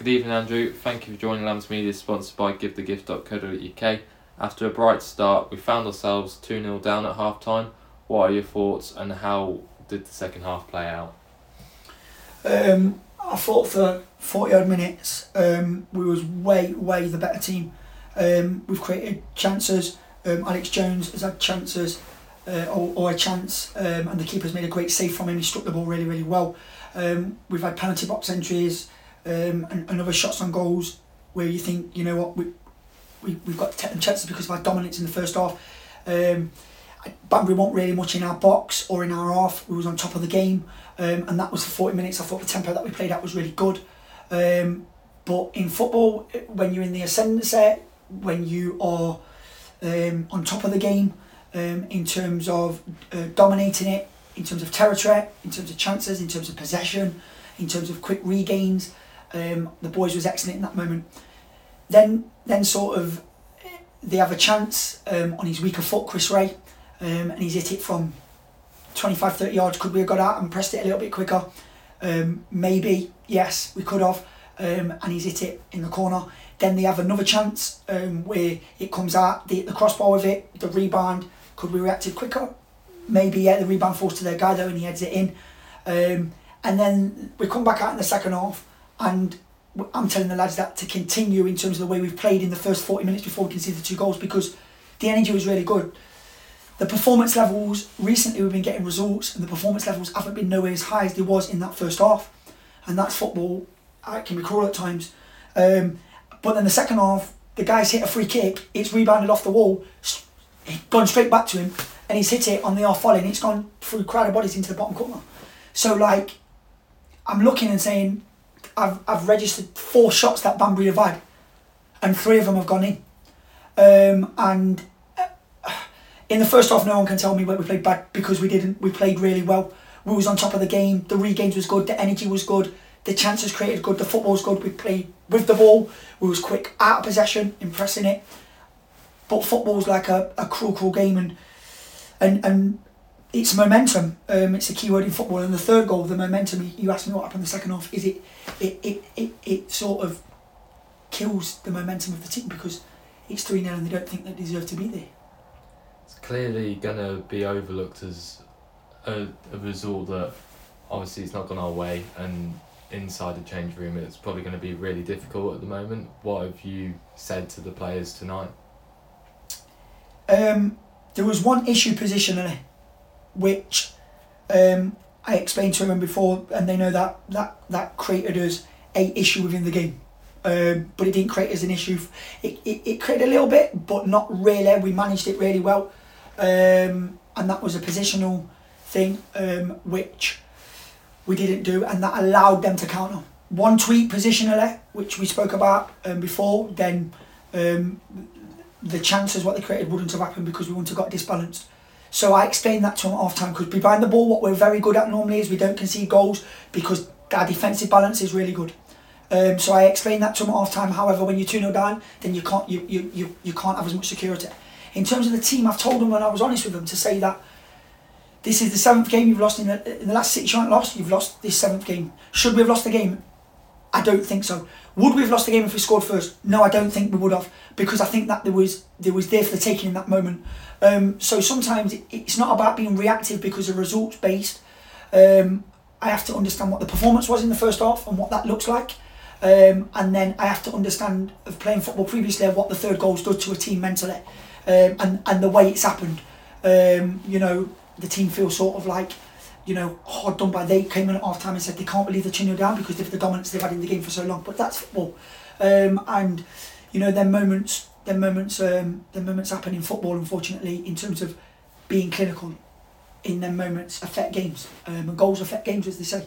Good evening, Andrew. Thank you for joining Lambs Media, sponsored by GiveTheGift.co.uk. After a bright start, we found ourselves 2 0 down at half time. What are your thoughts and how did the second half play out? Um, I thought for 40 odd minutes um, we was way, way the better team. Um, we've created chances. Um, Alex Jones has had chances uh, or, or a chance, um, and the keeper's made a great save from him. He struck the ball really, really well. Um, we've had penalty box entries um, and, and other shots on goals where you think, you know what, we, we, we've got chances because of our dominance in the first half. Um, Banbury weren't really much in our box or in our half. We was on top of the game, um, and that was for 40 minutes. I thought the tempo that we played at was really good. Um, but in football, when you're in the ascendancy, when you are um, on top of the game, um, in terms of uh, dominating it, in terms of territory, in terms of chances, in terms of possession, in terms of quick regains, um, the boys was excellent in that moment. Then, then sort of, they have a chance um, on his weaker foot, Chris Ray um, and he's hit it from 25 30 yards. Could we have got out and pressed it a little bit quicker? Um, maybe, yes, we could have. Um, and he's hit it in the corner. Then they have another chance um, where it comes out, hit the crossbar with it, the rebound. Could we reacted quicker? Maybe, yeah, the rebound falls to their guy though and he heads it in. And then we come back out in the second half and I'm telling the lads that to continue in terms of the way we've played in the first 40 minutes before we conceded two goals because the energy was really good. The performance levels recently we've been getting results and the performance levels haven't been nowhere as high as they was in that first half. And that's football it can be cruel at times. Um, but then the second half the guy's hit a free kick it's rebounded off the wall gone straight back to him and he's hit it on the off volley and it's gone through crowded bodies into the bottom corner. So like I'm looking and saying I've, I've registered four shots that Banbury have had and three of them have gone in um, and in the first half, no one can tell me where we played bad because we didn't. We played really well. We was on top of the game. The regains was good. The energy was good. The chances created good. The football was good. We played with the ball. We was quick out of possession, impressing it. But football's like a, a cruel, cruel game, and and and it's momentum. Um, it's a key word in football. And the third goal, the momentum. You asked me what happened in the second half. Is it it it it, it sort of kills the momentum of the team because it's three 0 and they don't think they deserve to be there It's clearly going to be overlooked as a, a result that obviously it's not gone our way and inside the change room it's probably going to be really difficult at the moment. What have you said to the players tonight? Um, there was one issue positionally which um, I explained to them before and they know that that, that created us a issue within the game. Um, but it didn't create as an issue. It, it, it created a little bit, but not really. We managed it really well um, and that was a positional thing um, which we didn't do, and that allowed them to counter. One tweet positionally, which we spoke about um, before, then um, the chances what they created wouldn't have happened because we wouldn't have got disbalanced. So I explained that to them at half time because behind the ball, what we're very good at normally is we don't concede goals because our defensive balance is really good. Um, so I explained that to them at half time. However, when you're 2 0 down, then you can't you, you, you, you can't have as much security. In terms of the team, I've told them when I was honest with them to say that this is the seventh game you've lost in the, in the last six you haven't lost. You've lost this seventh game. Should we have lost the game? I don't think so. Would we have lost the game if we scored first? No, I don't think we would have because I think that there was there was there for the taking in that moment. Um, so sometimes it's not about being reactive because of results based. Um, I have to understand what the performance was in the first half and what that looks like. Um, and then I have to understand of playing football previously what the third goals did to a team mentally um, and and the way it's happened. Um, you know, the team feels sort of like, you know, hard done by. They came in at half time and said they can't believe they're 2 down because of the dominance they've had in the game for so long. But that's football, um, and you know, their moments, their moments, um, their moments happen in football. Unfortunately, in terms of being clinical, in their moments affect games, um, and goals affect games, as they say.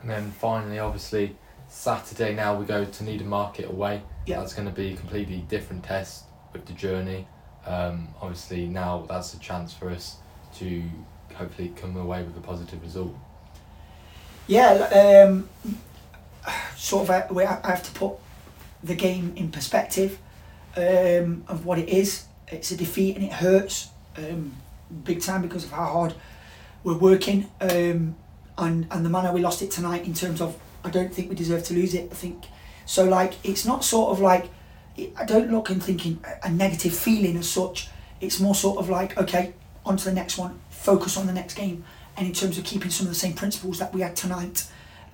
And then finally, obviously, Saturday now we go to Needham Market away. Yeah. That's going to be a completely different test with the journey. Um, obviously, now that's a chance for us to hopefully come away with a positive result. Yeah, um, sort of a, I have to put the game in perspective um, of what it is. It's a defeat and it hurts um, big time because of how hard we're working um, and and the manner we lost it tonight in terms of I don't think we deserve to lose it. I think So like it's not sort of like I don't look and thinking a negative feeling as such. It's more sort of like okay, on to the next one, focus on the next game, and in terms of keeping some of the same principles that we had tonight,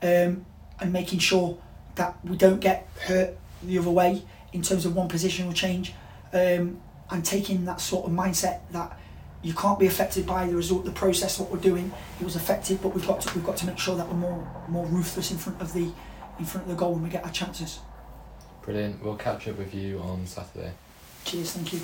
um, and making sure that we don't get hurt the other way in terms of one positional change, um, and taking that sort of mindset that you can't be affected by the result, the process, what we're doing. It was affected, but we've got to, we've got to make sure that we're more more ruthless in front of the in front of the goal when we get our chances. Brilliant. We'll catch up with you on Saturday. Cheers. Thank you.